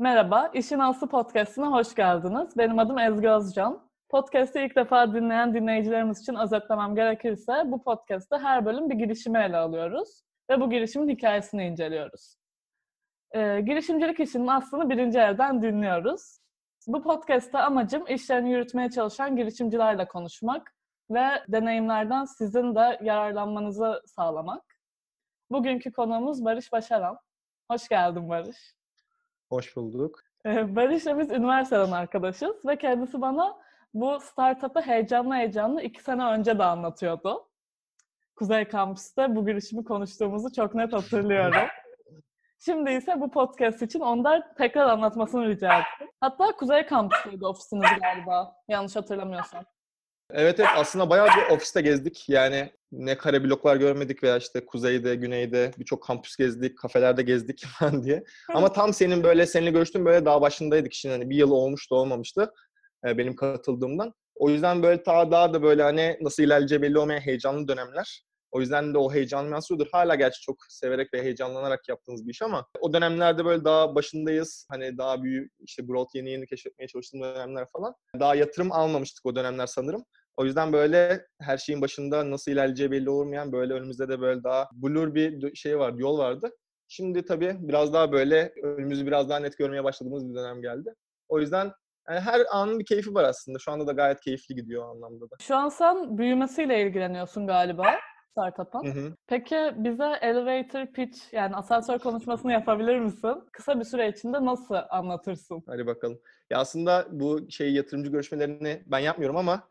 Merhaba, İşin Aslı Podcast'ına hoş geldiniz. Benim adım Ezgi Özcan. Podcast'ı ilk defa dinleyen dinleyicilerimiz için özetlemem gerekirse bu podcast'te her bölüm bir girişimi ele alıyoruz ve bu girişimin hikayesini inceliyoruz. Ee, girişimcilik işinin aslını birinci elden dinliyoruz. Bu podcast'ta amacım işlerini yürütmeye çalışan girişimcilerle konuşmak ve deneyimlerden sizin de yararlanmanızı sağlamak. Bugünkü konuğumuz Barış Başaran. Hoş geldin Barış. Hoş bulduk. Ee, Barış'la biz üniversiteden arkadaşız ve kendisi bana bu startup'ı heyecanlı heyecanlı iki sene önce de anlatıyordu. Kuzey Kampüs'te bu girişimi konuştuğumuzu çok net hatırlıyorum. Şimdi ise bu podcast için ondan tekrar anlatmasını rica ettim. Hatta Kuzey Kampüs'teydi ofisiniz galiba, yanlış hatırlamıyorsam. Evet evet aslında bayağı bir ofiste gezdik. Yani ne kare bloklar görmedik veya işte kuzeyde, güneyde birçok kampüs gezdik, kafelerde gezdik falan diye. Ama tam senin böyle seninle görüştüğüm böyle daha başındaydık şimdi hani bir yıl olmuştu olmamıştı e, benim katıldığımdan. O yüzden böyle daha daha da böyle hani nasıl ilerleyeceği belli olmayan heyecanlı dönemler. O yüzden de o heyecan yansıyordur. Hala gerçi çok severek ve heyecanlanarak yaptığınız bir iş ama o dönemlerde böyle daha başındayız. Hani daha büyük işte growth yeni yeni keşfetmeye çalıştığım dönemler falan. Daha yatırım almamıştık o dönemler sanırım. O yüzden böyle her şeyin başında nasıl ilerleyeceği belli olmayan böyle önümüzde de böyle daha blur bir şey vardı, yol vardı. Şimdi tabii biraz daha böyle önümüzü biraz daha net görmeye başladığımız bir dönem geldi. O yüzden yani her anın bir keyfi var aslında. Şu anda da gayet keyifli gidiyor o anlamda da. Şu an sen büyümesiyle ilgileniyorsun galiba startup'ın. Hı hı. Peki bize elevator pitch yani asansör konuşmasını yapabilir misin? Kısa bir süre içinde nasıl anlatırsın? Hadi bakalım. Ya aslında bu şey yatırımcı görüşmelerini ben yapmıyorum ama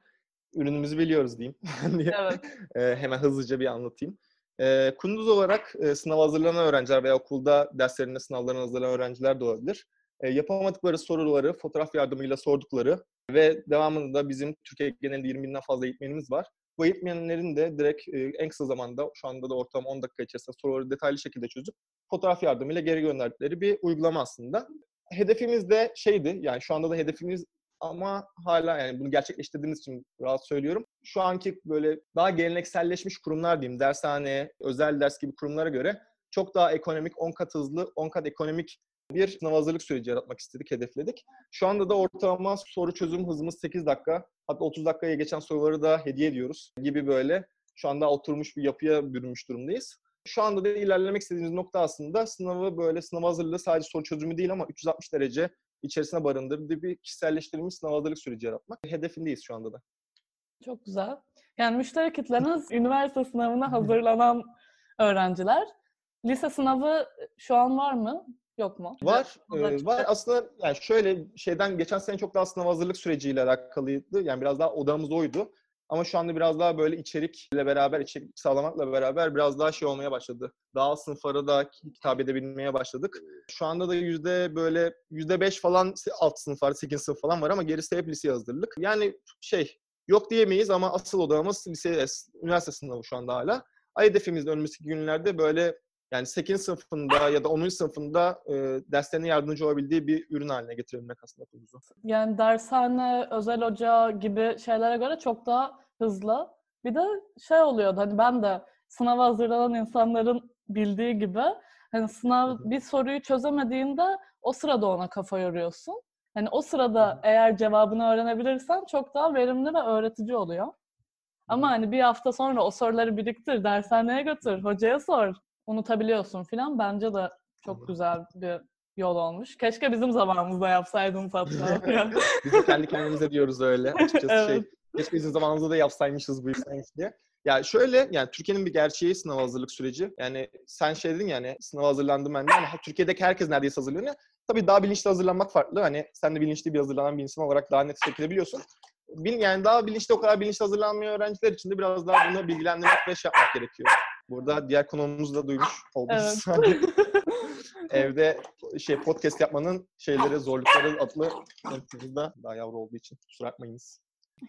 ürünümüzü biliyoruz diyeyim. diye Evet. e, hemen hızlıca bir anlatayım. E, kunduz olarak e, sınava hazırlanan öğrenciler veya okulda derslerinde sınavlarına hazırlanan öğrenciler de olabilir. E, yapamadıkları soruları fotoğraf yardımıyla sordukları ve devamında da bizim Türkiye genelinde 20 binden fazla eğitmenimiz var. Bu eğitmenlerin de direkt e, en kısa zamanda şu anda da ortalama 10 dakika içerisinde soruları detaylı şekilde çözüp fotoğraf yardımıyla geri gönderdikleri bir uygulama aslında. Hedefimiz de şeydi yani şu anda da hedefimiz ama hala yani bunu gerçekleştirdiğimiz için rahat söylüyorum. Şu anki böyle daha gelenekselleşmiş kurumlar diyeyim, dershane, özel ders gibi kurumlara göre çok daha ekonomik, 10 kat hızlı, 10 kat ekonomik bir sınav hazırlık süreci yaratmak istedik, hedefledik. Şu anda da ortalama soru çözüm hızımız 8 dakika. Hatta 30 dakikaya geçen soruları da hediye ediyoruz gibi böyle. Şu anda oturmuş bir yapıya bürünmüş durumdayız. Şu anda da ilerlemek istediğimiz nokta aslında sınavı böyle sınav hazırlığı sadece soru çözümü değil ama 360 derece içerisine barındırdığı bir kişiselleştirilmiş sınav hazırlık süreci yaratmak. Hedefindeyiz şu anda da. Çok güzel. Yani müşteri kitleniz üniversite sınavına hazırlanan öğrenciler. Lise sınavı şu an var mı? Yok mu? Var. E, var. Aslında yani şöyle şeyden geçen sene çok daha sınav hazırlık süreciyle alakalıydı. Yani biraz daha odamız oydu. Ama şu anda biraz daha böyle içerikle beraber, içerik sağlamakla beraber biraz daha şey olmaya başladı. Daha sınıflara da hitap edebilmeye başladık. Şu anda da yüzde böyle yüzde beş falan alt sınıf var, sekiz sınıf falan var ama gerisi hep liseye hazırlık. Yani şey yok diyemeyiz ama asıl odamız lise, üniversite sınavı şu anda hala. Ay hedefimiz de önümüzdeki günlerde böyle yani 8. sınıfında ya da 10. sınıfında e, derslerine yardımcı olabildiği bir ürün haline getirebilmek aslında kurumuzu. Yani dershane, özel hoca gibi şeylere göre çok daha hızlı. Bir de şey oluyordu hani ben de sınava hazırlanan insanların bildiği gibi hani sınav bir soruyu çözemediğinde o sırada ona kafa yoruyorsun. Hani o sırada eğer cevabını öğrenebilirsen çok daha verimli ve öğretici oluyor. Ama hani bir hafta sonra o soruları biriktir, dershaneye götür, hocaya sor. Unutabiliyorsun filan. Bence de çok Anladım. güzel bir yol olmuş. Keşke bizim zamanımızda yapsaydınız hatta. Yani. Biz de kendi kendimize diyoruz öyle. Açıkçası şey, Evet. keşke bizim zamanımızda da yapsaymışız bu işten diye. Ya şöyle yani Türkiye'nin bir gerçeği sınav hazırlık süreci. Yani sen şey dedin yani sınav hazırlandım ben de ama Türkiye'deki herkes neredeyse hazırlanıyor. Tabii daha bilinçli hazırlanmak farklı. Hani sen de bilinçli bir hazırlanan bir insan olarak daha net şekilde biliyorsun. Bil, yani daha bilinçli o kadar bilinçli hazırlanmayan öğrenciler için de biraz daha bunu bilgilendirmek ve şey yapmak gerekiyor. Burada diğer konuğumuzu da duymuş oldunuz. Evet. Evde şey podcast yapmanın şeyleri, zorlukları adlı da daha yavru olduğu için kusura bakmayınız.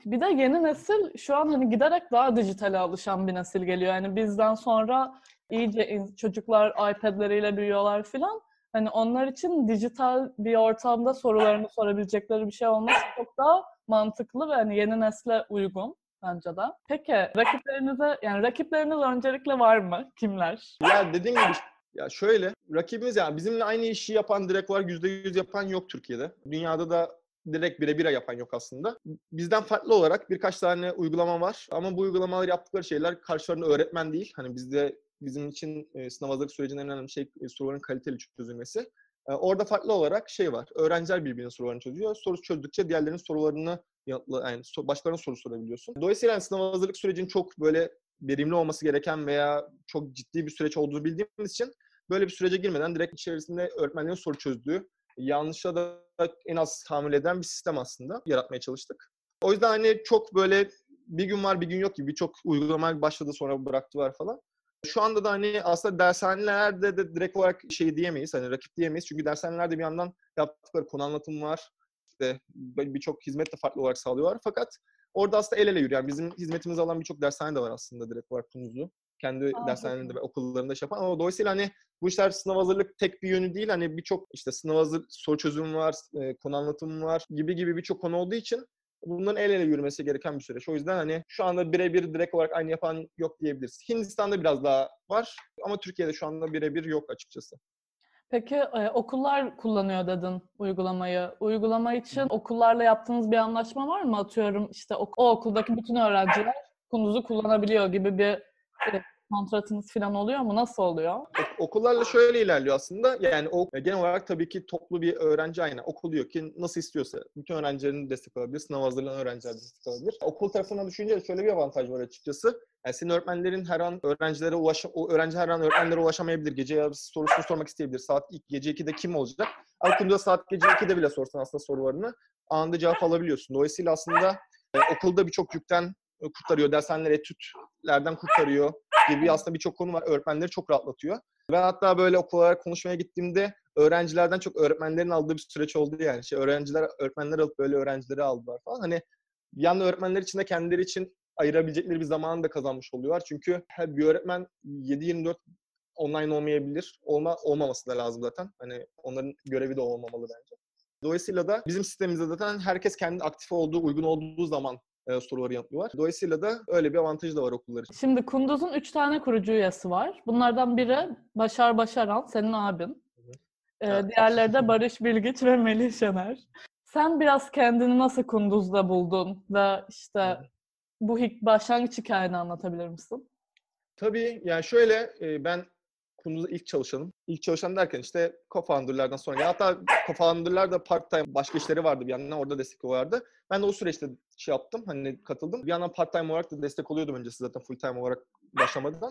Bir de yeni nesil şu an hani giderek daha dijitale alışan bir nesil geliyor. Yani bizden sonra iyice çocuklar iPad'leriyle büyüyorlar filan. Hani onlar için dijital bir ortamda sorularını sorabilecekleri bir şey olması çok daha mantıklı ve hani yeni nesle uygun bence de. Peki rakiplerinize yani rakipleriniz öncelikle var mı? Kimler? Ya dediğim gibi Ya şöyle, rakibimiz yani bizimle aynı işi yapan direkt olarak %100 yapan yok Türkiye'de. Dünyada da direkt birebir yapan yok aslında. Bizden farklı olarak birkaç tane uygulama var ama bu uygulamalar yaptıkları şeyler karşılarında öğretmen değil. Hani bizde bizim için e, sınav hazırlık sürecinin en önemli şey e, soruların kaliteli çözülmesi. E, orada farklı olarak şey var. Öğrenciler birbirinin sorularını çözüyor. Soru çözdükçe diğerlerinin sorularını yani başkalarına soru sorabiliyorsun. Dolayısıyla yani sınav hazırlık sürecinin çok böyle verimli olması gereken veya çok ciddi bir süreç olduğunu bildiğimiz için böyle bir sürece girmeden direkt içerisinde öğretmenlerin soru çözdüğü, yanlışa da en az tahammül eden bir sistem aslında yaratmaya çalıştık. O yüzden hani çok böyle bir gün var bir gün yok gibi birçok uygulama başladı sonra bıraktılar falan. Şu anda da hani aslında dershanelerde de direkt olarak şey diyemeyiz, hani rakip diyemeyiz. Çünkü dershanelerde bir yandan yaptıkları konu anlatım var. İşte birçok hizmet de farklı olarak sağlıyorlar. Fakat orada aslında el ele yürüyen, bizim hizmetimizi alan birçok dershane de var aslında direkt olarak Tunuzlu. Kendi Aa, dershanelerinde ve okullarında şey yapan. Ama dolayısıyla hani bu işler sınav hazırlık tek bir yönü değil. Hani birçok işte sınav hazır soru çözümü var, konu anlatımı var gibi gibi birçok konu olduğu için bunların el ele yürümesi gereken bir süreç. O yüzden hani şu anda birebir direkt olarak aynı yapan yok diyebiliriz. Hindistan'da biraz daha var ama Türkiye'de şu anda birebir yok açıkçası. Peki e, okullar kullanıyor dedin uygulamayı. Uygulama için okullarla yaptığınız bir anlaşma var mı? Atıyorum işte o, o okuldaki bütün öğrenciler Kunduz'u kullanabiliyor gibi bir e, kontratınız falan oluyor mu? Nasıl oluyor? Okullarla şöyle ilerliyor aslında. Yani o genel olarak tabii ki toplu bir öğrenci aynı. Okul diyor ki nasıl istiyorsa bütün öğrencilerin destek alabilir. Sınav hazırlanan öğrenciler destek alabilir. Okul tarafına düşünce şöyle bir avantaj var açıkçası. Yani senin öğretmenlerin her an öğrencilere ulaş o öğrenci her an öğretmenlere ulaşamayabilir. Gece yarısı sorusunu sormak isteyebilir. Saat ilk gece 2'de kim olacak? Okulda saat gece 2'de bile sorsan aslında sorularını anında cevap alabiliyorsun. Dolayısıyla aslında e, okulda birçok yükten kurtarıyor. Dershaneler etütlerden kurtarıyor gibi aslında birçok konu var. Öğretmenleri çok rahatlatıyor. Ben hatta böyle okullara konuşmaya gittiğimde öğrencilerden çok öğretmenlerin aldığı bir süreç oldu yani. Şey, öğrenciler, öğretmenler alıp böyle öğrencileri aldılar falan. Hani bir öğretmenler için de kendileri için ayırabilecekleri bir zamanı da kazanmış oluyorlar. Çünkü bir öğretmen 7-24 online olmayabilir. Olma, olmaması da lazım zaten. Hani onların görevi de olmamalı bence. Dolayısıyla da bizim sistemimizde zaten herkes kendi aktif olduğu, uygun olduğu zaman e, soruları yanıtlıyorlar. Dolayısıyla da öyle bir avantajı da var okullar için. Şimdi Kunduz'un üç tane kurucu üyesi var. Bunlardan biri Başar Başaran, senin abin. Ee, evet. Diğerleri de Barış Bilgiç ve Melih Şener. Sen biraz kendini nasıl Kunduz'da buldun ve işte evet. bu başlangıç hikayeni anlatabilir misin? Tabii yani şöyle e, ben Kunduz'da ilk çalışanım. İlk çalışan derken işte co-founder'lardan sonra. Ya hatta co-founder'lar da part-time başka işleri vardı bir yandan orada destek vardı. Ben de o süreçte şey yaptım hani katıldım. Bir yandan part-time olarak da destek oluyordum öncesi zaten full-time olarak başlamadan.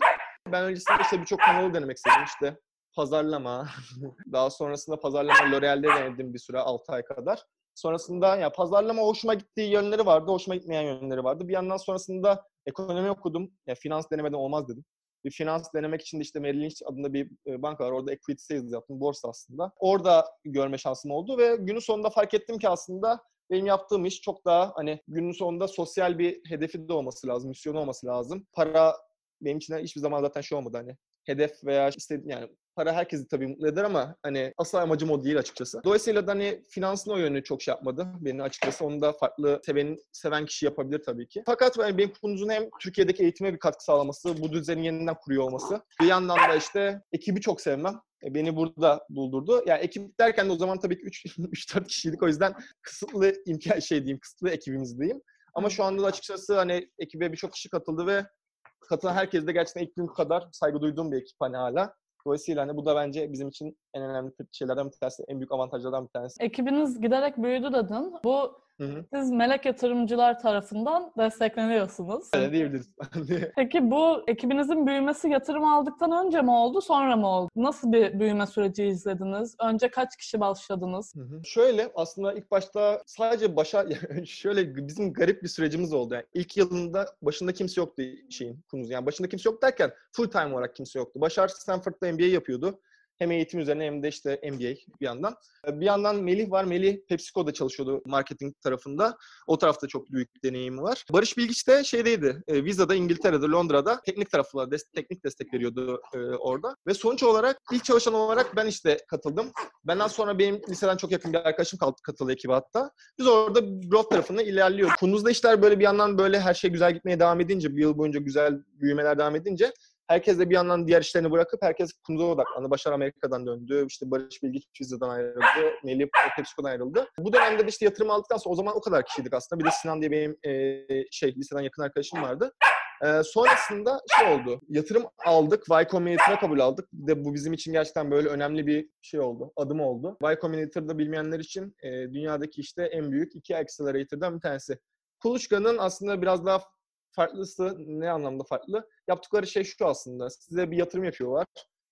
Ben öncesinde işte birçok kanalı denemek istedim işte pazarlama. Daha sonrasında pazarlama L'Oreal'de denedim bir süre 6 ay kadar. Sonrasında ya pazarlama hoşuma gittiği yönleri vardı, hoşuma gitmeyen yönleri vardı. Bir yandan sonrasında ekonomi okudum. Ya finans denemeden olmaz dedim finans denemek için de işte Merrill Lynch adında bir e, banka var. Orada equity sales yaptım. Borsa aslında. Orada görme şansım oldu ve günün sonunda fark ettim ki aslında benim yaptığım iş çok daha hani günün sonunda sosyal bir hedefi de olması lazım, misyonu olması lazım. Para benim için hiçbir zaman zaten şey olmadı hani hedef veya istediğim yani para herkesi tabii mutlu eder ama hani asıl amacım o değil açıkçası. Dolayısıyla da hani finansın o yönü çok şey yapmadı beni açıkçası. Onu da farklı seven, seven kişi yapabilir tabii ki. Fakat yani benim Kunduz'un hem Türkiye'deki eğitime bir katkı sağlaması, bu düzeni yeniden kuruyor olması. Bir yandan da işte ekibi çok sevmem. E, beni burada buldurdu. Yani ekip derken de o zaman tabii ki 3-4 kişiydik. O yüzden kısıtlı imkan şey diyeyim, kısıtlı ekibimizdeyim. Ama şu anda da açıkçası hani ekibe birçok kişi katıldı ve katılan herkes de gerçekten ilk gün kadar saygı duyduğum bir ekip hani hala. Dolayısıyla hani bu da bence bizim için en önemli şeylerden bir tanesi, en büyük avantajlardan bir tanesi. Ekibiniz giderek büyüdü dedin. Bu Hı hı. Siz melek yatırımcılar tarafından destekleniyorsunuz. Öyle diyebiliriz. Peki bu ekibinizin büyümesi yatırım aldıktan önce mi oldu, sonra mı oldu? Nasıl bir büyüme süreci izlediniz? Önce kaç kişi başladınız? Hı hı. Şöyle aslında ilk başta sadece başa şöyle bizim garip bir sürecimiz oldu. Yani ilk yılında başında kimse yoktu şeyin Kunuz. Yani başında kimse yok derken full time olarak kimse yoktu. Başar Stanford'da MBA yapıyordu. Hem eğitim üzerine hem de işte MBA bir yandan. Bir yandan Melih var. Melih PepsiCo'da çalışıyordu marketing tarafında. O tarafta çok büyük deneyimi var. Barış Bilgiç de şeydeydi. E, Visa'da, İngiltere'de, Londra'da teknik tarafla des- teknik destek veriyordu e, orada. Ve sonuç olarak ilk çalışan olarak ben işte katıldım. Benden sonra benim liseden çok yakın bir arkadaşım katıldı ekibe hatta. Biz orada growth tarafında ilerliyoruz. Kunduz'da işler böyle bir yandan böyle her şey güzel gitmeye devam edince, bir yıl boyunca güzel büyümeler devam edince herkes de bir yandan diğer işlerini bırakıp herkes Kunduz'a odaklandı. Başar Amerika'dan döndü. İşte Barış Bilgiç Pizza'dan ayrıldı. Melih PepsiCo'dan ayrıldı. Bu dönemde de işte yatırım aldıktan sonra o zaman o kadar kişiydik aslında. Bir de Sinan diye benim e, şey liseden yakın arkadaşım vardı. Ee, sonrasında şey oldu. Yatırım aldık. Y Combinator'a kabul aldık. De bu bizim için gerçekten böyle önemli bir şey oldu. Adım oldu. Y Combinator'da bilmeyenler için e, dünyadaki işte en büyük iki accelerator'dan bir tanesi. Kuluçka'nın aslında biraz daha farklısı ne anlamda farklı? Yaptıkları şey şu aslında. Size bir yatırım yapıyorlar.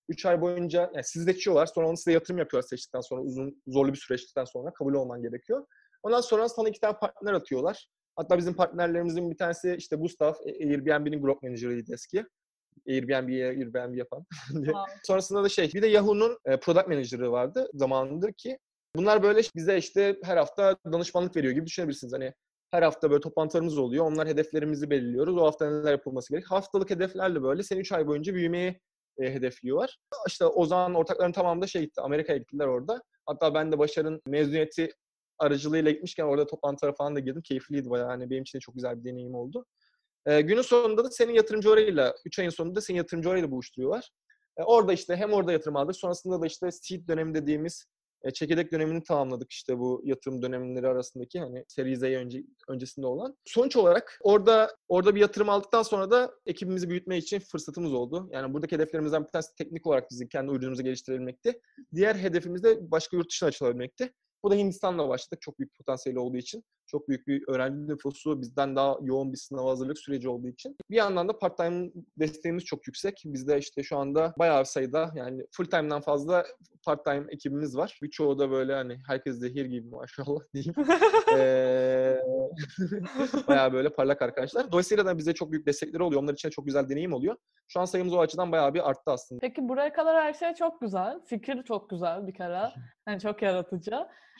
3 ay boyunca yani sizi seçiyorlar. Sonra onu size yatırım yapıyorlar seçtikten sonra. Uzun, zorlu bir süreçten sonra kabul olman gerekiyor. Ondan sonra sana iki tane partner atıyorlar. Hatta bizim partnerlerimizin bir tanesi işte Gustav, Airbnb'nin Growth Manager'ıydı eski. Airbnb'ye Airbnb yapan. Sonrasında da şey, bir de Yahoo'nun e, Product Manager'ı vardı zamanında ki bunlar böyle bize işte her hafta danışmanlık veriyor gibi düşünebilirsiniz. Hani her hafta böyle toplantılarımız oluyor. Onlar hedeflerimizi belirliyoruz. O hafta neler yapılması gerek. Haftalık hedeflerle böyle seni 3 ay boyunca büyümeyi e, hedefliyorlar. İşte o zaman ortakların tamamı da şey gitti. Amerika'ya gittiler orada. Hatta ben de Başar'ın mezuniyeti aracılığıyla gitmişken orada toplantılara falan da girdim. Keyifliydi bayağı. Hani benim için de çok güzel bir deneyim oldu. E, günün sonunda da senin yatırımcı orayla, 3 ayın sonunda senin yatırımcı orayla buluşturuyorlar. E, orada işte hem orada yatırım aldık. Sonrasında da işte seed dönemi dediğimiz e, çekirdek dönemini tamamladık işte bu yatırım dönemleri arasındaki hani Series A önce, öncesinde olan. Sonuç olarak orada orada bir yatırım aldıktan sonra da ekibimizi büyütme için fırsatımız oldu. Yani buradaki hedeflerimizden bir tanesi teknik olarak bizim kendi ürünümüzü geliştirebilmekti. Diğer hedefimiz de başka yurt dışına açılabilmekti. Bu da Hindistan'la başladık. Çok büyük potansiyeli olduğu için. Çok büyük bir öğrenci nüfusu, bizden daha yoğun bir sınav hazırlık süreci olduğu için. Bir yandan da part-time desteğimiz çok yüksek. Bizde işte şu anda bayağı sayıda yani full-time'dan fazla part-time ekibimiz var. Birçoğu da böyle hani herkes zehir gibi maşallah diyeyim. ee, bayağı böyle parlak arkadaşlar. Dolayısıyla da bize çok büyük destekleri oluyor. Onlar için çok güzel deneyim oluyor. Şu an sayımız o açıdan bayağı bir arttı aslında. Peki buraya kadar her şey çok güzel. Fikir çok güzel bir kere. Yani çok yaratıcı.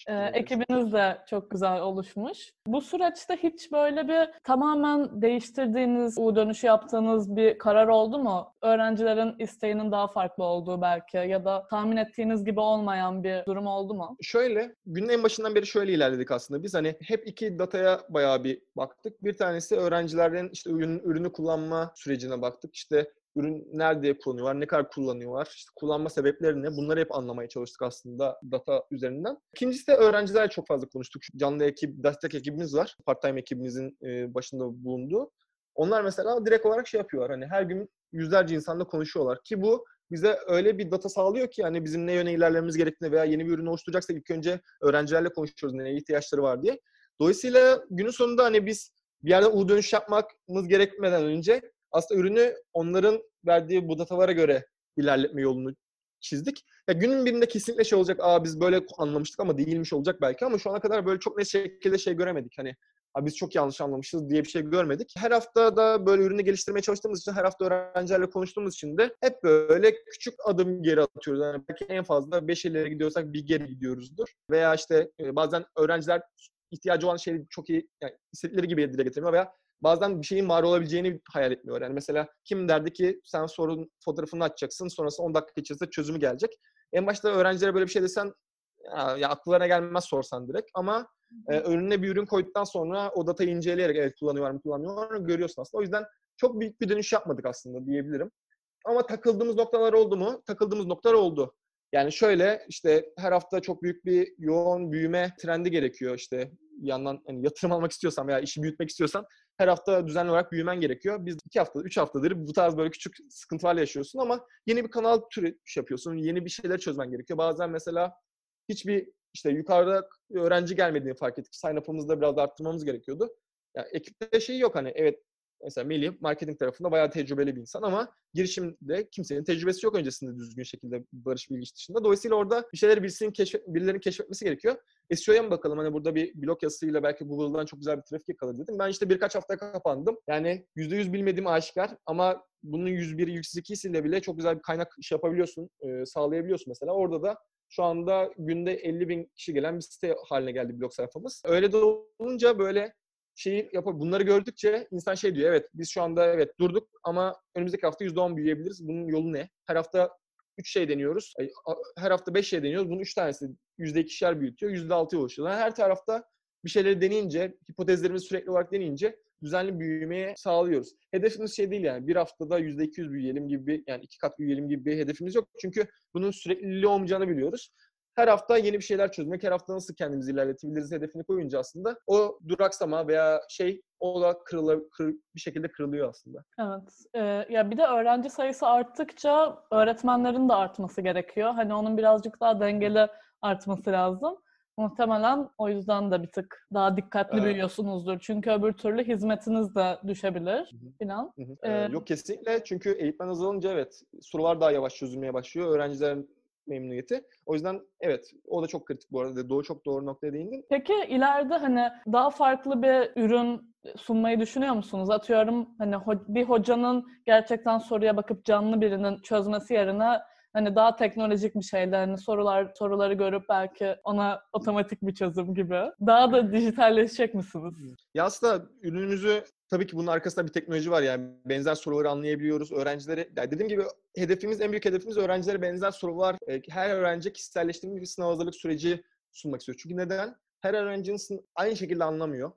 Ee, ekibiniz de çok güzel oluşmuş. Bu süreçte hiç böyle bir tamamen değiştirdiğiniz, U dönüşü yaptığınız bir karar oldu mu? Öğrencilerin isteğinin daha farklı olduğu belki ya da tahmin ettiğiniz gibi olmayan bir durum oldu mu? Şöyle, günün en başından beri şöyle ilerledik aslında. Biz hani hep iki dataya bayağı bir baktık. Bir tanesi öğrencilerin işte ürün, ürünü kullanma sürecine baktık. İşte ürün nerede kullanıyorlar, ne kadar kullanıyorlar, işte kullanma sebepleri ne bunları hep anlamaya çalıştık aslında data üzerinden. İkincisi de öğrencilerle çok fazla konuştuk. Canlı ekip, destek ekibimiz var. Part-time ekibimizin başında bulunduğu. Onlar mesela direkt olarak şey yapıyorlar. Hani her gün yüzlerce insanla konuşuyorlar ki bu bize öyle bir data sağlıyor ki hani bizim ne yöne ilerlememiz gerektiğini veya yeni bir ürün oluşturacaksak ilk önce öğrencilerle konuşuyoruz neye ihtiyaçları var diye. Dolayısıyla günün sonunda hani biz bir yerde U dönüş yapmamız gerekmeden önce aslında ürünü onların verdiği bu datalara göre ilerletme yolunu çizdik. Ya günün birinde kesinlikle şey olacak. Aa biz böyle anlamıştık ama değilmiş olacak belki ama şu ana kadar böyle çok net şekilde şey göremedik. Hani biz çok yanlış anlamışız diye bir şey görmedik. Her hafta da böyle ürünü geliştirmeye çalıştığımız için, her hafta öğrencilerle konuştuğumuz için de hep böyle küçük adım geri atıyoruz. Yani belki en fazla 5 ileri gidiyorsak bir geri gidiyoruzdur. Veya işte bazen öğrenciler ihtiyacı olan şeyi çok iyi, yani istedikleri gibi dile getirmiyor veya bazen bir şeyin var olabileceğini hayal etmiyor. Yani mesela kim derdi ki sen sorun fotoğrafını açacaksın sonrasında 10 dakika içerisinde çözümü gelecek. En başta öğrencilere böyle bir şey desen ya, ya akıllarına gelmez sorsan direkt ama e, önüne bir ürün koyduktan sonra o datayı inceleyerek evet kullanıyorlar mı kullanmıyorlar mı görüyorsun aslında. O yüzden çok büyük bir dönüş yapmadık aslında diyebilirim. Ama takıldığımız noktalar oldu mu? Takıldığımız noktalar oldu. Yani şöyle işte her hafta çok büyük bir yoğun büyüme trendi gerekiyor işte bir yandan hani yatırım almak istiyorsan veya işi büyütmek istiyorsan her hafta düzenli olarak büyümen gerekiyor. Biz iki hafta, üç haftadır bu tarz böyle küçük sıkıntılarla yaşıyorsun ama yeni bir kanal türü yapıyorsun. Yeni bir şeyler çözmen gerekiyor. Bazen mesela hiçbir işte yukarıda öğrenci gelmediğini fark ettik. Sign-up'ımızı biraz da arttırmamız gerekiyordu. Yani ekipte şey yok hani evet mesela Melih marketing tarafında bayağı tecrübeli bir insan ama girişimde kimsenin tecrübesi yok öncesinde düzgün şekilde Barış Bilgiç dışında. Dolayısıyla orada bir şeyleri birisinin keşfet, birilerinin keşfetmesi gerekiyor. SEO'ya mı bakalım? Hani burada bir blog yazısıyla belki Google'dan çok güzel bir trafik yakalar dedim. Ben işte birkaç hafta kapandım. Yani %100 bilmediğim aşikar ama bunun 101'i, 102'siyle bile çok güzel bir kaynak iş yapabiliyorsun, e, sağlayabiliyorsun mesela. Orada da şu anda günde 50 bin kişi gelen bir site haline geldi blog sayfamız. Öyle de olunca böyle şeyi yapıp bunları gördükçe insan şey diyor evet biz şu anda evet durduk ama önümüzdeki hafta %10 büyüyebiliriz. Bunun yolu ne? Her hafta 3 şey deniyoruz. Her hafta 5 şey deniyoruz. Bunun 3 tanesi %2'şer büyütüyor. %6'ya ulaşıyor. Yani her tarafta bir şeyleri deneyince, hipotezlerimizi sürekli olarak deneyince düzenli büyümeye sağlıyoruz. Hedefimiz şey değil yani bir haftada %200 büyüyelim gibi yani iki kat büyüyelim gibi bir hedefimiz yok. Çünkü bunun sürekliliği olmayacağını biliyoruz. Her hafta yeni bir şeyler çözmek, her hafta nasıl kendimizi ilerletebiliriz hedefini koyunca aslında o duraksama veya şey o da kırıla, kır, bir şekilde kırılıyor aslında. Evet. Ee, ya bir de öğrenci sayısı arttıkça öğretmenlerin de artması gerekiyor. Hani onun birazcık daha dengeli artması lazım. Muhtemelen o yüzden de bir tık daha dikkatli Evet. büyüyorsunuzdur. Çünkü öbür türlü hizmetiniz de düşebebilir filan. Ee, Ee, Yok kesinlikle çünkü eğitmen azalınca evet sorular daha yavaş çözülmeye başlıyor. Öğrencilerin memnuniyeti. O yüzden evet o da çok kritik bu arada. Doğru çok doğru noktaya değindin. Peki ileride hani daha farklı bir ürün sunmayı düşünüyor musunuz? Atıyorum hani bir hocanın gerçekten soruya bakıp canlı birinin çözmesi yerine hani daha teknolojik bir şeyle hani sorular soruları görüp belki ona otomatik bir çözüm gibi. Daha da dijitalleşecek misiniz? Ya aslında ürünümüzü tabii ki bunun arkasında bir teknoloji var yani benzer soruları anlayabiliyoruz. Öğrencilere yani dediğim gibi hedefimiz en büyük hedefimiz öğrencilere benzer sorular e, her öğrenci kişiselleştirilmiş bir sınav hazırlık süreci sunmak istiyor. Çünkü neden? Her öğrencinin aynı şekilde anlamıyor.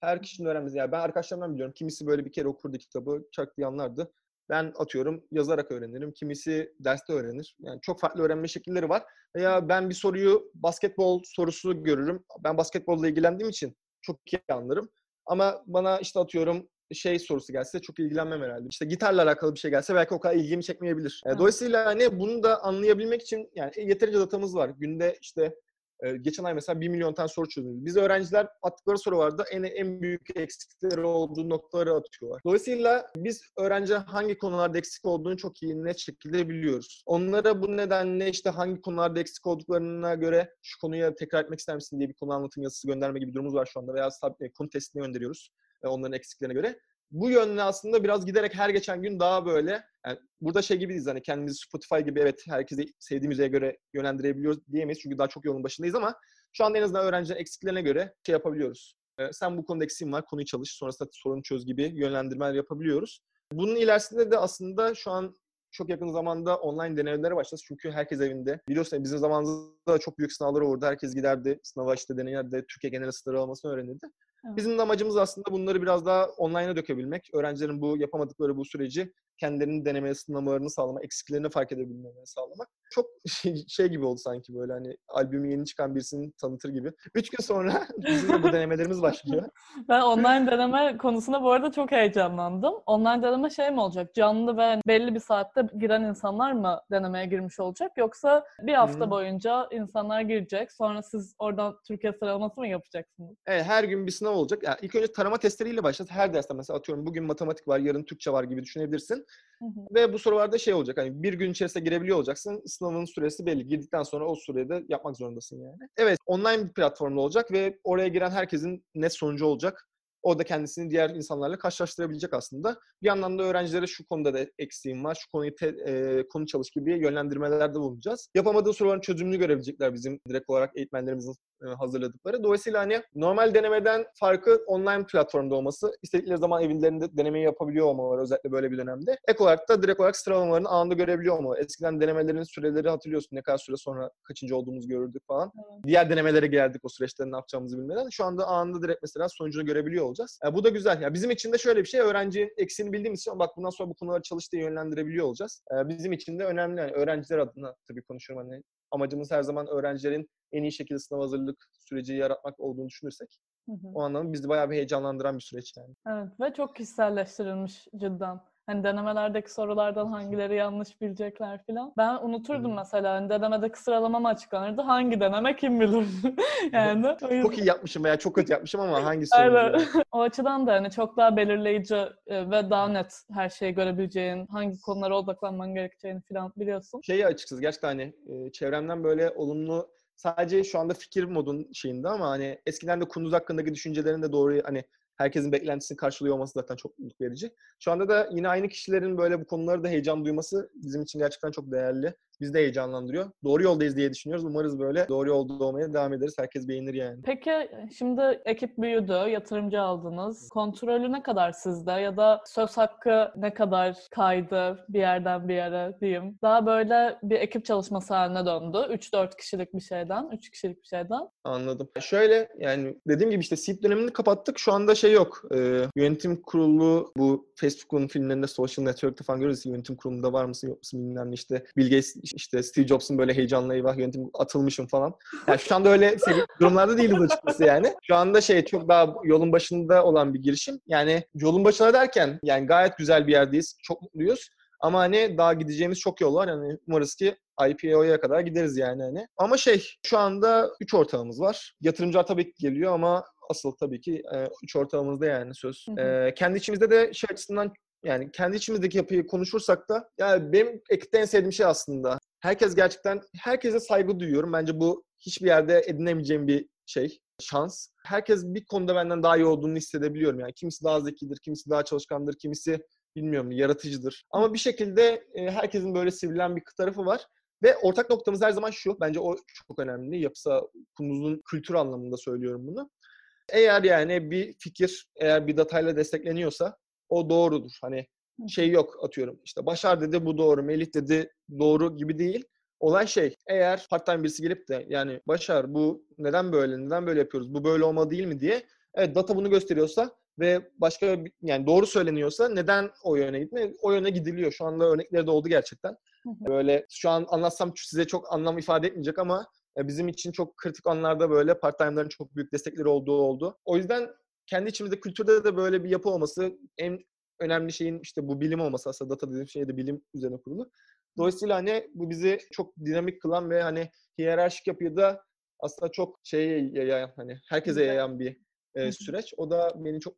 Her kişinin öğrenmesi. Yani ben arkadaşlarımdan biliyorum. Kimisi böyle bir kere okurdu kitabı, çak diye anlardı. Ben atıyorum yazarak öğrenirim. Kimisi derste öğrenir. Yani çok farklı öğrenme şekilleri var. Veya ben bir soruyu basketbol sorusu görürüm. Ben basketbolla ilgilendiğim için çok iyi anlarım. Ama bana işte atıyorum şey sorusu gelse çok ilgilenmem herhalde. İşte gitarla alakalı bir şey gelse belki o kadar ilgimi çekmeyebilir. E, Evet. Dolayısıyla hani bunu da anlayabilmek için yani yeterince datamız var. Günde işte e, geçen ay mesela 1 milyon tane soru çözdük. Biz öğrenciler attıkları sorularda en en büyük eksikleri olduğu noktaları atıyorlar. Dolayısıyla biz öğrenci hangi konularda eksik olduğunu çok iyi net şekilde biliyoruz. Onlara bu nedenle işte hangi konularda eksik olduklarına göre şu konuya tekrar etmek ister misin diye bir konu anlatım yazısı gönderme gibi durumumuz var şu anda veya e, konu testini gönderiyoruz e, onların eksiklerine göre. Bu yönde aslında biraz giderek her geçen gün daha böyle yani burada şey gibi değiliz hani kendimizi Spotify gibi evet herkesi sevdiği müziğe göre yönlendirebiliyoruz diyemeyiz çünkü daha çok yolun başındayız ama şu anda en azından öğrencilerin eksiklerine göre şey yapabiliyoruz. Ee, sen bu konuda eksiğin var, konuyu çalış, sonrasında sorunu çöz gibi yönlendirmeler yapabiliyoruz. Bunun ilerisinde de aslında şu an çok yakın zamanda online deneyimlere başlayacağız. Çünkü herkes evinde. Biliyorsun bizim zamanımızda da çok büyük sınavlar olurdu. Herkes giderdi sınava işte deneyerde Türkiye genel sıralamasını öğrenirdi. Bizim de amacımız aslında bunları biraz daha online'a dökebilmek. Öğrencilerin bu yapamadıkları bu süreci kendilerinin deneme sınavlarını sağlamak, eksiklerini fark edebilmelerini sağlamak. Çok şey, şey gibi oldu sanki böyle hani albümü yeni çıkan birisini tanıtır gibi. Üç gün sonra bizim de bu denemelerimiz başlıyor. Ben online deneme konusunda bu arada çok heyecanlandım. Online deneme şey mi olacak? Canlı ve belli bir saatte giren insanlar mı denemeye girmiş olacak? Yoksa bir hafta Hı. boyunca insanlar girecek. Sonra siz oradan Türkiye sıralaması mı yapacaksınız? Evet, her gün bir sınav olacak. Yani ilk önce tarama testleriyle başlat. Her derste mesela atıyorum bugün matematik var, yarın Türkçe var gibi düşünebilirsin. Hı hı. Ve bu sorularda şey olacak hani bir gün içerisinde girebiliyor olacaksın. Sınavın süresi belli. Girdikten sonra o sürede yapmak zorundasın yani. Evet online bir platformda olacak ve oraya giren herkesin net sonucu olacak. O da kendisini diğer insanlarla karşılaştırabilecek aslında. Bir yandan da öğrencilere şu konuda da eksiğim var, şu konuyu te- e, konu çalış gibi yönlendirmelerde bulunacağız. Yapamadığı soruların çözümünü görebilecekler bizim direkt olarak eğitmenlerimizin hazırladıkları. Dolayısıyla hani normal denemeden farkı online platformda olması, istedikleri zaman evlerinde denemeyi yapabiliyor olmaları özellikle böyle bir dönemde. Ek olarak da direkt olarak sıralamalarını anında görebiliyor olmaları. Eskiden denemelerin süreleri hatırlıyorsun ne kadar süre sonra kaçıncı olduğumuzu görürdük falan. Evet. Diğer denemelere geldik o süreçte ne yapacağımızı bilmeden. Şu anda anında direkt mesela sonucunu görebiliyor olacağız. Yani bu da güzel. Yani bizim için de şöyle bir şey. Öğrencinin eksiğini bildiğimiz için bak bundan sonra bu konuları çalış diye yönlendirebiliyor olacağız. Ee, bizim için de önemli. Yani öğrenciler adına tabii konuşuyorum. Hani amacımız her zaman öğrencilerin en iyi şekilde sınav hazırlık süreci yaratmak olduğunu düşünürsek Hı hı. o anlamda bizi bayağı bir heyecanlandıran bir süreç yani. Evet ve çok kişiselleştirilmiş cidden. Hani denemelerdeki sorulardan hangileri yanlış bilecekler filan. Ben unuturdum mesela hani denemedeki sıralamam açıklanırdı. Hangi deneme kim bilir? yani Çok iyi yapmışım veya çok kötü yapmışım ama hangisi Aynen. o açıdan da hani çok daha belirleyici e, ve daha net her şeyi görebileceğin, hangi konulara odaklanman gerekeceğini filan biliyorsun. Şeyi açıkçası gerçekten hani e, çevremden böyle olumlu sadece şu anda fikir modun şeyinde ama hani eskiden de Kunduz hakkındaki düşüncelerin de doğru hani herkesin beklentisini karşılıyor olması zaten çok mutluluk verici. Şu anda da yine aynı kişilerin böyle bu konuları da heyecan duyması bizim için gerçekten çok değerli. Bizi de heyecanlandırıyor. Doğru yoldayız diye düşünüyoruz. Umarız böyle doğru yolda olmaya devam ederiz. Herkes beğenir yani. Peki şimdi ekip büyüdü, yatırımcı aldınız. Kontrolü ne kadar sizde ya da söz hakkı ne kadar kaydı bir yerden bir yere diyeyim. Daha böyle bir ekip çalışması haline döndü. 3-4 kişilik bir şeyden, 3 kişilik bir şeyden. Anladım. Şöyle yani dediğim gibi işte seed dönemini kapattık. Şu anda şey yok. Ee, yönetim kurulu bu Facebook'un filmlerinde Social Network'ta falan görüyoruz. Yönetim kurulunda var mısın yok musun bilmem işte. Bill Gates işte Steve Jobs'un böyle heyecanla eyvah yönetim atılmışım falan. Yani şu anda öyle durumlarda değiliz açıkçası yani. Şu anda şey çok daha yolun başında olan bir girişim. Yani yolun başına derken yani gayet güzel bir yerdeyiz. Çok mutluyuz. Ama hani daha gideceğimiz çok yol var. Yani umarız ki IPO'ya kadar gideriz yani hani. Ama şey şu anda 3 ortağımız var. Yatırımcılar tabii ki geliyor ama asıl tabii ki 3 e, ortağımızda yani söz. Hı hı. E, kendi içimizde de şey açısından yani kendi içimizdeki yapıyı konuşursak da yani benim ekipte en sevdiğim şey aslında. Herkes gerçekten herkese saygı duyuyorum. Bence bu hiçbir yerde edinemeyeceğim bir şey, şans. Herkes bir konuda benden daha iyi olduğunu hissedebiliyorum. Yani kimisi daha zekidir, kimisi daha çalışkandır, kimisi bilmiyorum yaratıcıdır. Ama bir şekilde e, herkesin böyle sivrilen bir tarafı var. Ve ortak noktamız her zaman şu. Bence o çok önemli. Yapısa kunduzun kültür anlamında söylüyorum bunu. Eğer yani bir fikir eğer bir datayla destekleniyorsa o doğrudur. Hani şey yok atıyorum. İşte Başar dedi bu doğru, Melih dedi doğru gibi değil. Olay şey, eğer part-time birisi gelip de yani Başar bu neden böyle, neden böyle yapıyoruz, bu böyle olma değil mi diye evet data bunu gösteriyorsa ve başka yani doğru söyleniyorsa neden o yöne gitme? O yöne gidiliyor. Şu anda örnekleri de oldu gerçekten. Böyle şu an anlatsam size çok anlam ifade etmeyecek ama e, bizim için çok kritik anlarda böyle part-time'ların çok büyük destekleri olduğu oldu. O yüzden kendi içimizde kültürde de böyle bir yapı olması en önemli şeyin işte bu bilim olması aslında data dediğim şey de bilim üzerine kurulu. Dolayısıyla hani bu bizi çok dinamik kılan ve hani hiyerarşik yapıyı da aslında çok şeye yayan hani herkese yayan bir e, süreç. O da beni çok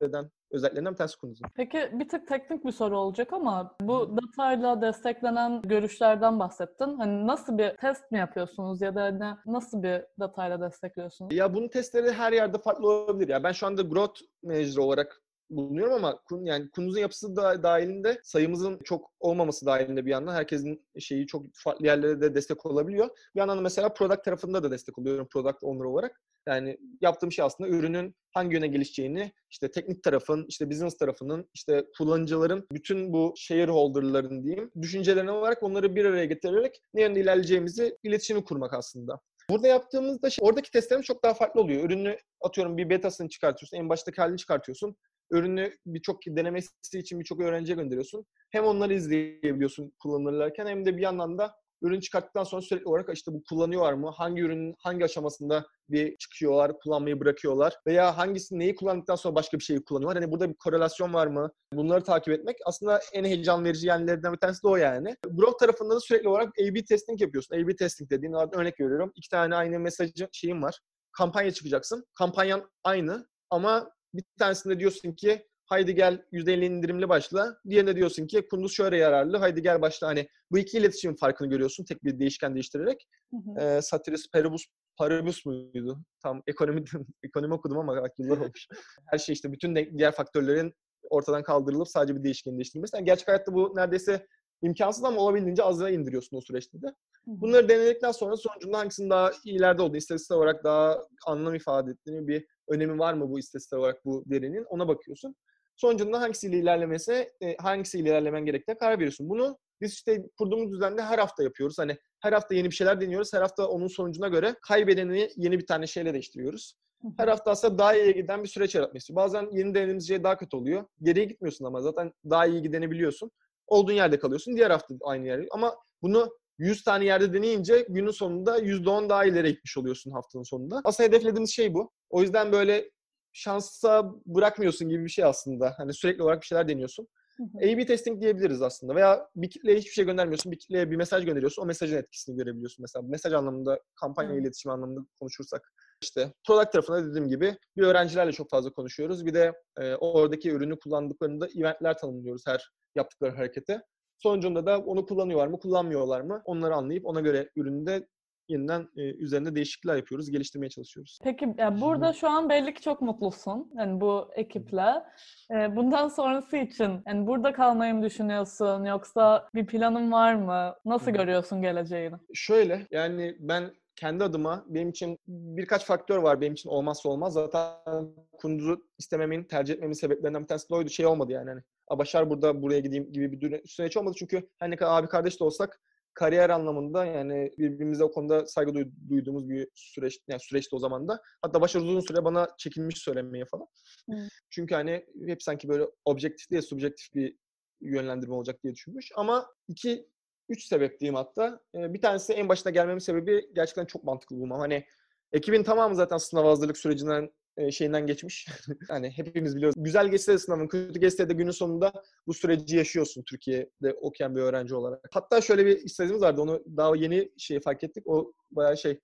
eden özelliklerinden bir tanesi konumuzun. Peki bir tık teknik bir soru olacak ama bu datayla desteklenen görüşlerden bahsettin. Hani nasıl bir test mi yapıyorsunuz ya da hani nasıl bir datayla destekliyorsunuz? Ya bunun testleri her yerde farklı olabilir. Ya ben şu anda growth manager olarak bulunuyorum ama yani kunuzun yapısı da dahilinde sayımızın çok olmaması dahilinde bir yandan herkesin şeyi çok farklı yerlere de destek olabiliyor. Bir yandan mesela product tarafında da destek oluyorum product owner olarak. Yani yaptığım şey aslında ürünün hangi yöne gelişeceğini, işte teknik tarafın, işte business tarafının, işte kullanıcıların, bütün bu shareholder'ların diyeyim, düşüncelerine olarak onları bir araya getirerek ne yönde ilerleyeceğimizi iletişimi kurmak aslında. Burada yaptığımızda şey, oradaki testlerimiz çok daha farklı oluyor. Ürünü atıyorum bir betasını çıkartıyorsun, en baştaki halini çıkartıyorsun. Ürünü birçok denemesi için birçok öğrenciye gönderiyorsun. Hem onları izleyebiliyorsun kullanılırken hem de bir yandan da ürün çıkarttıktan sonra sürekli olarak işte bu kullanıyorlar mı? Hangi ürünün hangi aşamasında bir çıkıyorlar, kullanmayı bırakıyorlar veya hangisi neyi kullandıktan sonra başka bir şeyi kullanıyorlar. Hani burada bir korelasyon var mı? Bunları takip etmek aslında en heyecan verici yerlerinden bir tanesi de o yani. Growth tarafında da sürekli olarak A-B testing yapıyorsun. A-B testing dediğin örnek veriyorum. İki tane aynı mesajı şeyim var. Kampanya çıkacaksın. Kampanyan aynı ama bir tanesinde diyorsun ki haydi gel %50 indirimli başla. Diğerine diyorsun ki kunduz şöyle yararlı. Haydi gel başla. Hani bu iki iletişim farkını görüyorsun tek bir değişken değiştirerek. Hı hı. Ee, Satiris Paribus Paribus muydu? Tam ekonomi ekonomi okudum ama yıllar olmuş. Her şey işte bütün diğer faktörlerin ortadan kaldırılıp sadece bir değişken değiştirilmesi. Yani gerçek hayatta bu neredeyse imkansız ama olabildiğince aza indiriyorsun o süreçte de. Bunları denedikten sonra sonucunda hangisinin daha ileride olduğunu, istatistik olarak daha anlam ifade ettiğini, bir önemi var mı bu istatistik olarak bu derinin ona bakıyorsun. Sonucunda hangisiyle ilerlemesi, e, hangisiyle ilerlemen gerektiğine karar veriyorsun. Bunu biz işte kurduğumuz düzende her hafta yapıyoruz. Hani her hafta yeni bir şeyler deniyoruz. Her hafta onun sonucuna göre kaybedeni yeni bir tane şeyle değiştiriyoruz. Her hafta aslında daha iyi giden bir süreç yaratmak istiyor. Bazen yeni denediğimiz şey daha kötü oluyor. Geriye gitmiyorsun ama zaten daha iyi gideni biliyorsun. Olduğun yerde kalıyorsun. Diğer hafta aynı yerde. Ama bunu 100 tane yerde deneyince günün sonunda %10 daha ileri gitmiş oluyorsun haftanın sonunda. Aslında hedeflediğimiz şey bu. O yüzden böyle şansa bırakmıyorsun gibi bir şey aslında. Hani sürekli olarak bir şeyler deniyorsun. A-B testing diyebiliriz aslında. Veya bir kitleye hiçbir şey göndermiyorsun. Bir kitleye bir mesaj gönderiyorsun. O mesajın etkisini görebiliyorsun. Mesela mesaj anlamında, kampanya hmm. iletişim anlamında konuşursak. İşte product tarafında dediğim gibi bir öğrencilerle çok fazla konuşuyoruz. Bir de e, oradaki ürünü kullandıklarında eventler tanımlıyoruz her yaptıkları harekete. Sonucunda da onu kullanıyorlar mı, kullanmıyorlar mı onları anlayıp ona göre ürünü de yeniden e, üzerinde değişiklikler yapıyoruz, geliştirmeye çalışıyoruz. Peki yani burada şu an belli ki çok mutlusun yani bu ekiple. Ee, bundan sonrası için yani burada kalmayı mı düşünüyorsun yoksa bir planın var mı? Nasıl görüyorsun geleceğini? Şöyle yani ben kendi adıma benim için birkaç faktör var benim için olmazsa olmaz. Zaten Kunduz'u istememin, tercih etmemin sebeplerinden bir tanesi de oydu. Şey olmadı yani hani Başar burada buraya gideyim gibi bir süreç olmadı. Çünkü her ne kadar abi kardeş de olsak kariyer anlamında yani birbirimize o konuda saygı duyduğumuz bir süreç yani süreçti o zaman da. Hatta Başar uzun süre bana çekinmiş söylemeye falan. Hmm. Çünkü hani hep sanki böyle objektif değil subjektif bir yönlendirme olacak diye düşünmüş. Ama iki üç sebep diyeyim hatta. Bir tanesi en başına gelmemin sebebi gerçekten çok mantıklı bulmam. Hani ekibin tamamı zaten sınav hazırlık sürecinden şeyinden geçmiş. hani hepimiz biliyoruz. Güzel geçse de sınavın, kötü geçse de günün sonunda bu süreci yaşıyorsun Türkiye'de okuyan bir öğrenci olarak. Hatta şöyle bir istediğimiz vardı. Onu daha yeni şey fark ettik. O bayağı şey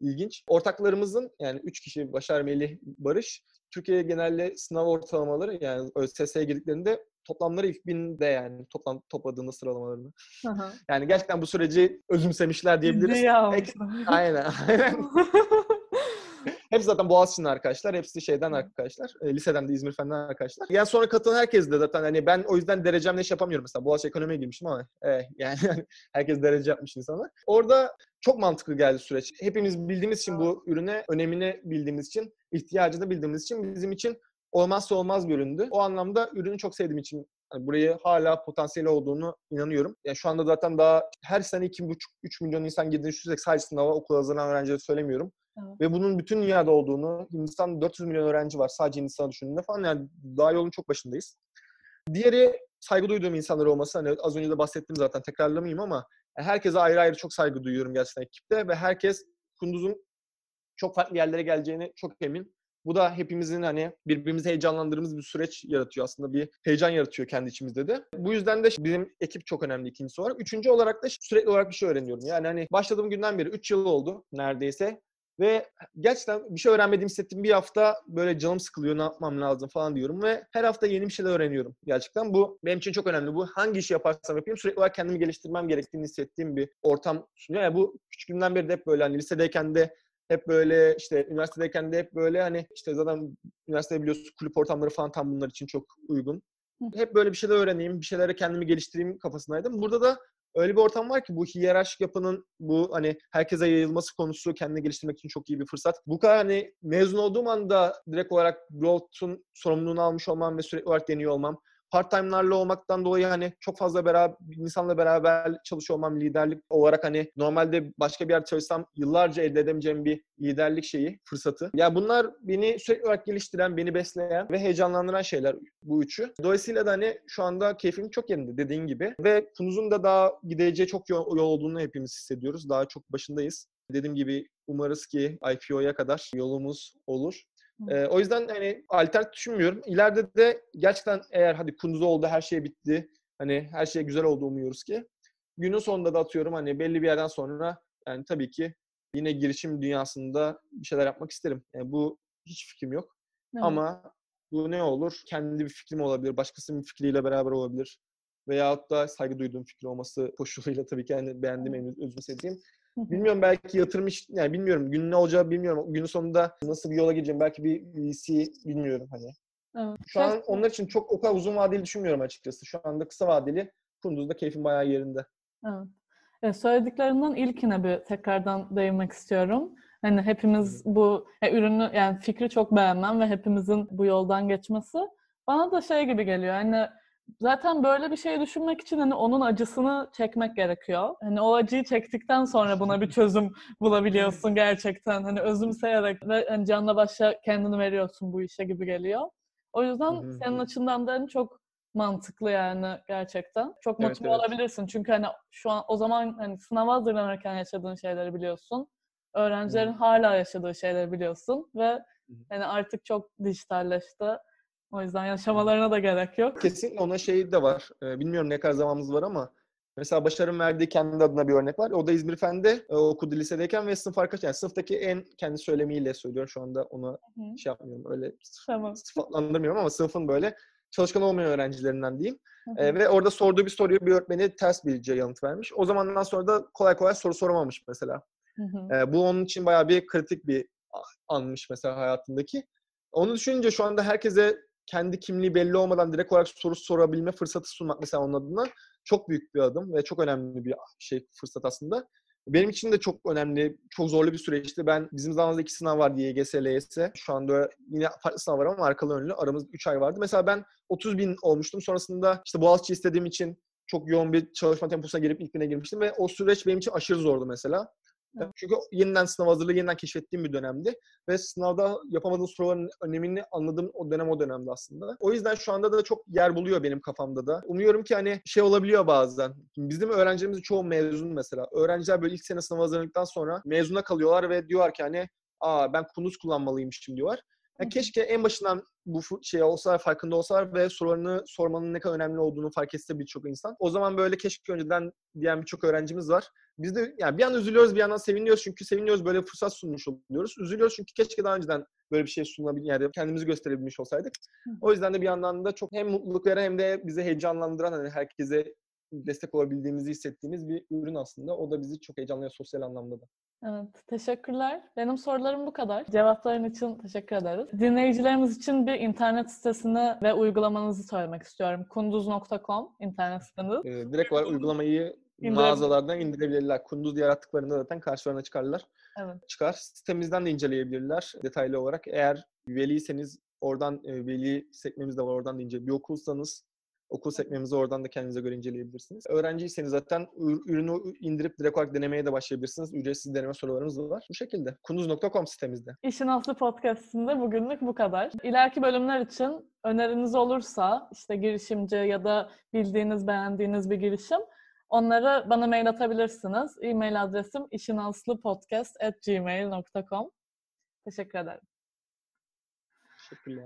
ilginç. Ortaklarımızın yani üç kişi Başar, Melih, Barış Türkiye genelde sınav ortalamaları yani ÖSS'ye girdiklerinde toplamları ilk binde yani toplam topladığında sıralamalarını. Aha. Yani gerçekten bu süreci özümsemişler diyebiliriz. Ek, aynen. aynen. Hepsi zaten Boğaziçi'nin arkadaşlar. Hepsi şeyden arkadaşlar. E, liseden de İzmir Fen'den arkadaşlar. Yani sonra katılan herkes de zaten hani ben o yüzden derecemle iş yapamıyorum mesela. Boğaziçi ekonomiye girmişim ama e, yani herkes derece yapmış insanlar. Orada çok mantıklı geldi süreç. Hepimiz bildiğimiz için bu ürüne önemini bildiğimiz için, ihtiyacı da bildiğimiz için bizim için olmazsa olmaz bir üründü. O anlamda ürünü çok sevdiğim için yani burayı hala potansiyeli olduğunu inanıyorum. Yani şu anda zaten daha her sene 2,5-3 milyon insan girdiğini düşünürsek sadece sınava okul hazırlanan öğrencileri söylemiyorum. Evet. Ve bunun bütün dünyada olduğunu, Hindistan 400 milyon öğrenci var sadece Hindistan'ı düşündüğünde falan yani daha yolun çok başındayız. Diğeri saygı duyduğum insanlar olması. Hani az önce de bahsettim zaten tekrarlamayayım ama herkese ayrı ayrı çok saygı duyuyorum gerçekten ekipte ve herkes Kunduz'un çok farklı yerlere geleceğini çok emin. Bu da hepimizin hani birbirimizi heyecanlandırdığımız bir süreç yaratıyor aslında. Bir heyecan yaratıyor kendi içimizde de. Bu yüzden de bizim ekip çok önemli ikincisi olarak. Üçüncü olarak da sürekli olarak bir şey öğreniyorum. Yani hani başladığım günden beri 3 yıl oldu neredeyse. Ve gerçekten bir şey öğrenmediğim hissettiğim bir hafta böyle canım sıkılıyor ne yapmam lazım falan diyorum ve her hafta yeni bir şeyler öğreniyorum gerçekten. Bu benim için çok önemli. Bu hangi işi yaparsam yapayım sürekli olarak kendimi geliştirmem gerektiğini hissettiğim bir ortam sunuyor. Yani bu küçüklüğümden beri de hep böyle hani lisedeyken de hep böyle işte üniversitedeyken de hep böyle hani işte zaten üniversitede biliyorsunuz kulüp ortamları falan tam bunlar için çok uygun. Hep böyle bir şeyler öğreneyim, bir şeylere kendimi geliştireyim kafasındaydım. Burada da öyle bir ortam var ki bu hiyerarşik yapının bu hani herkese yayılması konusu kendini geliştirmek için çok iyi bir fırsat. Bu kadar hani mezun olduğum anda direkt olarak growth'un sorumluluğunu almış olmam ve sürekli olarak deniyor olmam part-time'larla olmaktan dolayı hani çok fazla beraber insanla beraber çalışıyor olmam liderlik olarak hani normalde başka bir yer çalışsam yıllarca elde edemeyeceğim bir liderlik şeyi, fırsatı. Ya yani bunlar beni sürekli olarak geliştiren, beni besleyen ve heyecanlandıran şeyler bu üçü. Dolayısıyla da hani şu anda keyfim çok yerinde dediğin gibi ve Kunuz'un da daha gideceği çok yol olduğunu hepimiz hissediyoruz. Daha çok başındayız. Dediğim gibi umarız ki IPO'ya kadar yolumuz olur. E, o yüzden hani alternatif düşünmüyorum. İleride de gerçekten eğer hadi kunduz oldu, her şey bitti. Hani her şey güzel oldu umuyoruz ki. Günün sonunda da atıyorum hani belli bir yerden sonra yani tabii ki yine girişim dünyasında bir şeyler yapmak isterim. Yani bu hiç fikrim yok. Evet. Ama bu ne olur? Kendi bir fikrim olabilir, başkasının bir fikriyle beraber olabilir. Veyahut da saygı duyduğum fikri olması koşuluyla tabii ki yani beğendiğim, en özümsediğim Bilmiyorum belki yatırmış yani bilmiyorum günün ne olacağı bilmiyorum. Günün sonunda nasıl bir yola gideceğim belki bir VC bilmiyorum hani. Evet. Şu an onlar için çok o kadar uzun vadeli düşünmüyorum açıkçası. Şu anda kısa vadeli Kunduz'da keyfim bayağı yerinde. Evet. E, söylediklerinden ilkine bir tekrardan değinmek istiyorum. Hani hepimiz bu e, ürünü yani fikri çok beğenmem ve hepimizin bu yoldan geçmesi bana da şey gibi geliyor. Hani zaten böyle bir şey düşünmek için hani onun acısını çekmek gerekiyor. Hani o acıyı çektikten sonra buna bir çözüm bulabiliyorsun gerçekten. Hani özümseyerek ve hani canla başla kendini veriyorsun bu işe gibi geliyor. O yüzden senin açından da hani çok mantıklı yani gerçekten. Çok motive evet, evet. olabilirsin. Çünkü hani şu an o zaman hani sınava hazırlanırken yaşadığın şeyleri biliyorsun. Öğrencilerin hala yaşadığı şeyleri biliyorsun ve hani artık çok dijitalleşti o yüzden yaşamalarına da gerek yok. Kesinlikle ona şey de var. Ee, bilmiyorum ne kadar zamanımız var ama Mesela Başar'ın verdiği kendi adına bir örnek var. O da İzmir Fen'de e, okudu lisedeyken ve sınıf arkadaşı. Yani sınıftaki en kendi söylemiyle söylüyorum şu anda ona Hı-hı. şey yapmıyorum. Öyle tamam. sıfatlandırmıyorum ama sınıfın böyle çalışkan olmayan öğrencilerinden diyeyim. E, ve orada sorduğu bir soruyu bir öğretmeni ters bir yanıt vermiş. O zamandan sonra da kolay kolay soru soramamış mesela. Hı hı. E, bu onun için bayağı bir kritik bir anmış mesela hayatındaki. Onu düşününce şu anda herkese kendi kimliği belli olmadan direkt olarak soru sorabilme fırsatı sunmak mesela onun adına çok büyük bir adım ve çok önemli bir şey fırsat aslında. Benim için de çok önemli, çok zorlu bir süreçti. Ben bizim zamanımızda iki sınav vardı YGS, LYS. Şu anda yine farklı sınav var ama arkalı önlü. Aramızda 3 ay vardı. Mesela ben 30 bin olmuştum. Sonrasında işte Boğaziçi istediğim için çok yoğun bir çalışma temposuna girip ilk bine girmiştim ve o süreç benim için aşırı zordu mesela. Evet. Çünkü yeniden sınav hazırlığı yeniden keşfettiğim bir dönemdi. Ve sınavda yapamadığım soruların önemini anladığım o dönem o dönemde aslında. O yüzden şu anda da çok yer buluyor benim kafamda da. Umuyorum ki hani şey olabiliyor bazen. Bizim öğrencilerimizin çoğu mezun mesela. Öğrenciler böyle ilk sene sınav hazırlandıktan sonra mezuna kalıyorlar ve diyorlar ki hani aa ben kunduz kullanmalıymışım diyorlar. Ya keşke en başından bu şey olsa farkında olsalar ve sorularını sormanın ne kadar önemli olduğunu fark etse birçok insan. O zaman böyle keşke önceden diyen birçok öğrencimiz var. Biz de yani bir yandan üzülüyoruz bir yandan seviniyoruz çünkü seviniyoruz böyle fırsat sunmuş oluyoruz. Üzülüyoruz çünkü keşke daha önceden böyle bir şey sunulabil yani kendimizi gösterebilmiş olsaydık. O yüzden de bir yandan da çok hem mutluluk veren hem de bizi heyecanlandıran hani herkese destek olabildiğimizi hissettiğimiz bir ürün aslında. O da bizi çok heyecanlıyor sosyal anlamda da. Evet, teşekkürler. Benim sorularım bu kadar. Cevapların için teşekkür ederiz. Dinleyicilerimiz için bir internet sitesini ve uygulamanızı söylemek istiyorum. kunduz.com internet siteniz. Ee, direkt olarak uygulamayı İndirebil- mağazalardan indirebilirler. Kunduz diye arattıklarında zaten karşılarına çıkarlar. Evet. Çıkar. Sitemizden de inceleyebilirler detaylı olarak. Eğer veliyseniz oradan e, veli sekmemiz de var. Oradan da ince. Bir okulsanız okul sekmemizi oradan da kendinize göre inceleyebilirsiniz. Öğrenciyseniz zaten ür- ürünü indirip direkt olarak denemeye de başlayabilirsiniz. Ücretsiz deneme sorularımız da var. Bu şekilde. Kunduz.com sitemizde. İşin Aslı Podcast'ında bugünlük bu kadar. İleriki bölümler için öneriniz olursa işte girişimci ya da bildiğiniz, beğendiğiniz bir girişim onları bana mail atabilirsiniz. E-mail adresim işinaslıpodcast.gmail.com Teşekkür ederim. Teşekkürler.